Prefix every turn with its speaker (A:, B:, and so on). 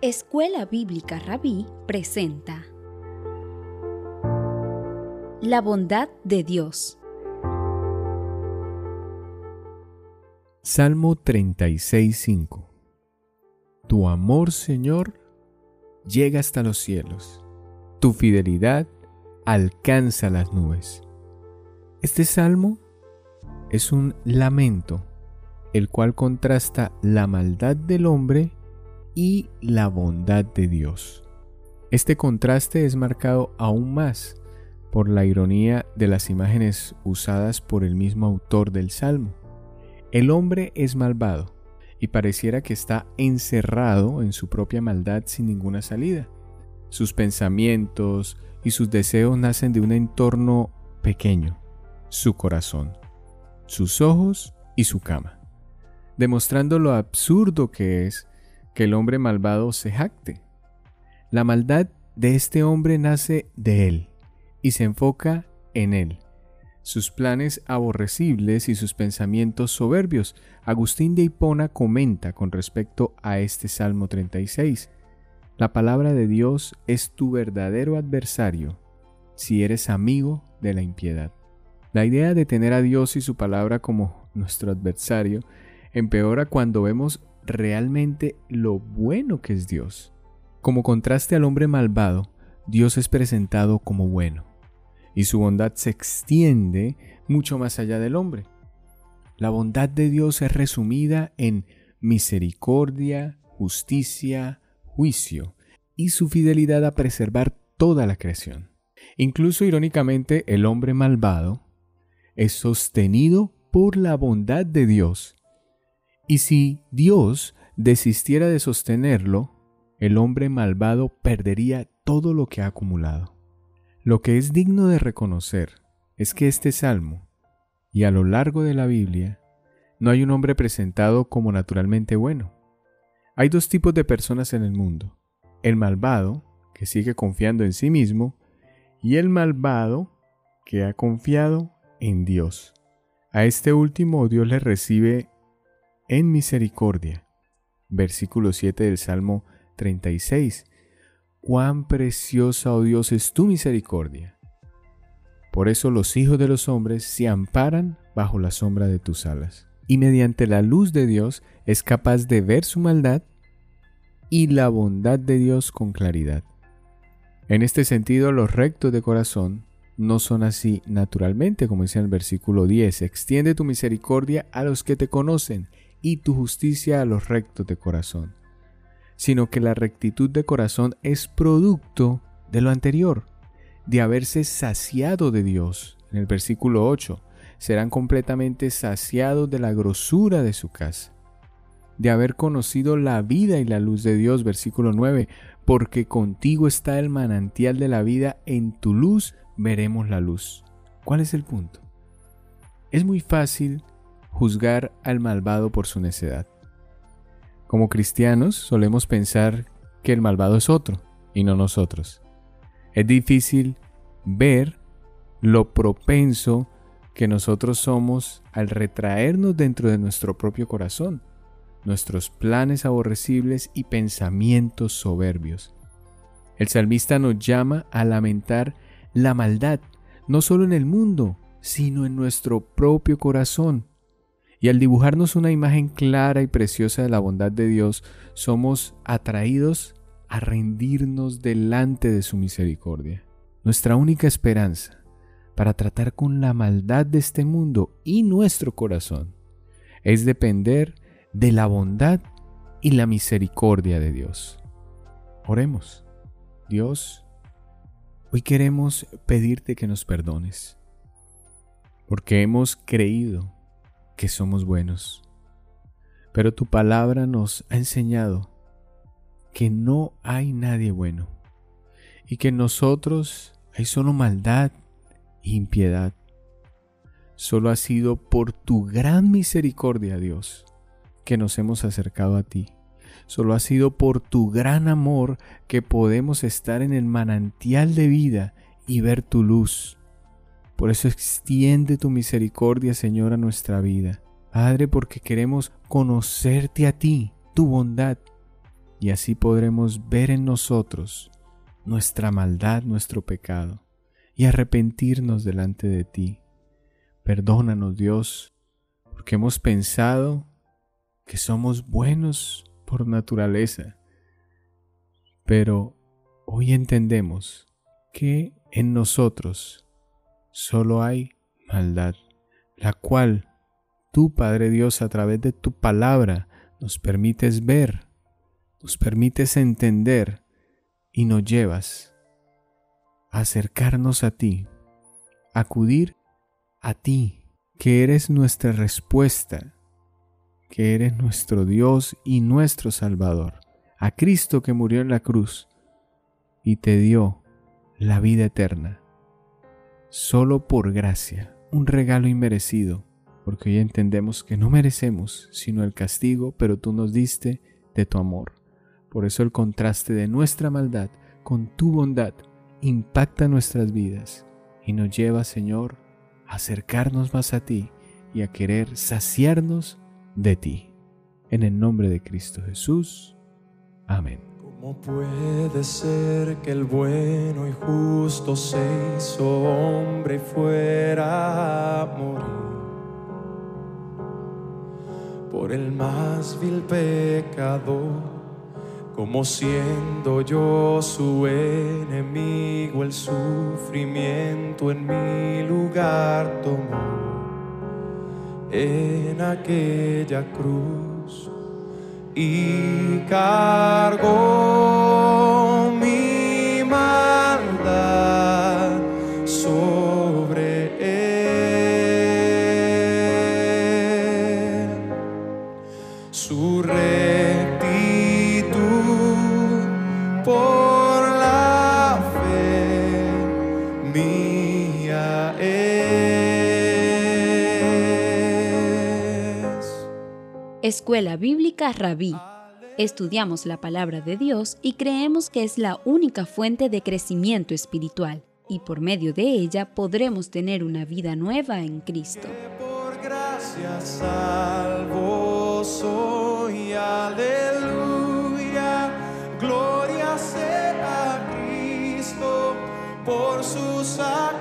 A: Escuela Bíblica Rabí presenta La bondad de Dios.
B: Salmo 36.5 Tu amor, Señor, llega hasta los cielos. Tu fidelidad alcanza las nubes. Este salmo es un lamento, el cual contrasta la maldad del hombre y la bondad de Dios. Este contraste es marcado aún más por la ironía de las imágenes usadas por el mismo autor del Salmo. El hombre es malvado y pareciera que está encerrado en su propia maldad sin ninguna salida. Sus pensamientos y sus deseos nacen de un entorno pequeño, su corazón, sus ojos y su cama, demostrando lo absurdo que es que el hombre malvado se jacte. La maldad de este hombre nace de él y se enfoca en él. Sus planes aborrecibles y sus pensamientos soberbios. Agustín de Hipona comenta con respecto a este Salmo 36. La palabra de Dios es tu verdadero adversario si eres amigo de la impiedad. La idea de tener a Dios y su palabra como nuestro adversario empeora cuando vemos realmente lo bueno que es Dios. Como contraste al hombre malvado, Dios es presentado como bueno, y su bondad se extiende mucho más allá del hombre. La bondad de Dios es resumida en misericordia, justicia, juicio, y su fidelidad a preservar toda la creación. Incluso irónicamente, el hombre malvado es sostenido por la bondad de Dios y si Dios desistiera de sostenerlo, el hombre malvado perdería todo lo que ha acumulado. Lo que es digno de reconocer es que este salmo, y a lo largo de la Biblia, no hay un hombre presentado como naturalmente bueno. Hay dos tipos de personas en el mundo. El malvado, que sigue confiando en sí mismo, y el malvado, que ha confiado en Dios. A este último Dios le recibe en misericordia. Versículo 7 del Salmo 36. Cuán preciosa, oh Dios, es tu misericordia. Por eso los hijos de los hombres se amparan bajo la sombra de tus alas. Y mediante la luz de Dios es capaz de ver su maldad y la bondad de Dios con claridad. En este sentido, los rectos de corazón no son así naturalmente, como dice en el versículo 10. Extiende tu misericordia a los que te conocen y tu justicia a los rectos de corazón, sino que la rectitud de corazón es producto de lo anterior, de haberse saciado de Dios. En el versículo 8, serán completamente saciados de la grosura de su casa, de haber conocido la vida y la luz de Dios. Versículo 9, porque contigo está el manantial de la vida, en tu luz veremos la luz. ¿Cuál es el punto? Es muy fácil juzgar al malvado por su necedad. Como cristianos solemos pensar que el malvado es otro y no nosotros. Es difícil ver lo propenso que nosotros somos al retraernos dentro de nuestro propio corazón, nuestros planes aborrecibles y pensamientos soberbios. El salmista nos llama a lamentar la maldad, no solo en el mundo, sino en nuestro propio corazón. Y al dibujarnos una imagen clara y preciosa de la bondad de Dios, somos atraídos a rendirnos delante de su misericordia. Nuestra única esperanza para tratar con la maldad de este mundo y nuestro corazón es depender de la bondad y la misericordia de Dios. Oremos. Dios, hoy queremos pedirte que nos perdones, porque hemos creído que somos buenos. Pero tu palabra nos ha enseñado que no hay nadie bueno y que en nosotros hay solo maldad e impiedad. Solo ha sido por tu gran misericordia, Dios, que nos hemos acercado a ti. Solo ha sido por tu gran amor que podemos estar en el manantial de vida y ver tu luz. Por eso extiende tu misericordia, Señor, a nuestra vida. Padre, porque queremos conocerte a ti, tu bondad y así podremos ver en nosotros nuestra maldad, nuestro pecado y arrepentirnos delante de ti. Perdónanos Dios, porque hemos pensado que somos buenos por naturaleza, pero hoy entendemos que en nosotros solo hay maldad, la cual tú, Padre Dios, a través de tu palabra nos permites ver, nos permites entender y nos llevas a acercarnos a ti, acudir a ti, que eres nuestra respuesta, que eres nuestro Dios y nuestro Salvador, a Cristo que murió en la cruz y te dio la vida eterna, solo por gracia, un regalo inmerecido, porque hoy entendemos que no merecemos sino el castigo, pero tú nos diste de tu amor. Por eso el contraste de nuestra maldad con tu bondad impacta nuestras vidas y nos lleva, Señor, a acercarnos más a ti y a querer saciarnos de ti. En el nombre de Cristo Jesús. Amén.
C: ¿Cómo puede ser que el bueno y justo se hizo hombre y fuera a morir? Por el más vil pecador como siendo yo su enemigo, el sufrimiento en mi lugar tomó en aquella cruz y cargó mi maldad sobre él. Su por
A: Escuela Bíblica Rabí. Estudiamos la palabra de Dios y creemos que es la única fuente de crecimiento espiritual, y por medio de ella podremos tener una vida nueva en Cristo.
C: Por gracia salvo soy, aleluya, gloria sea a Cristo por su sacrificio.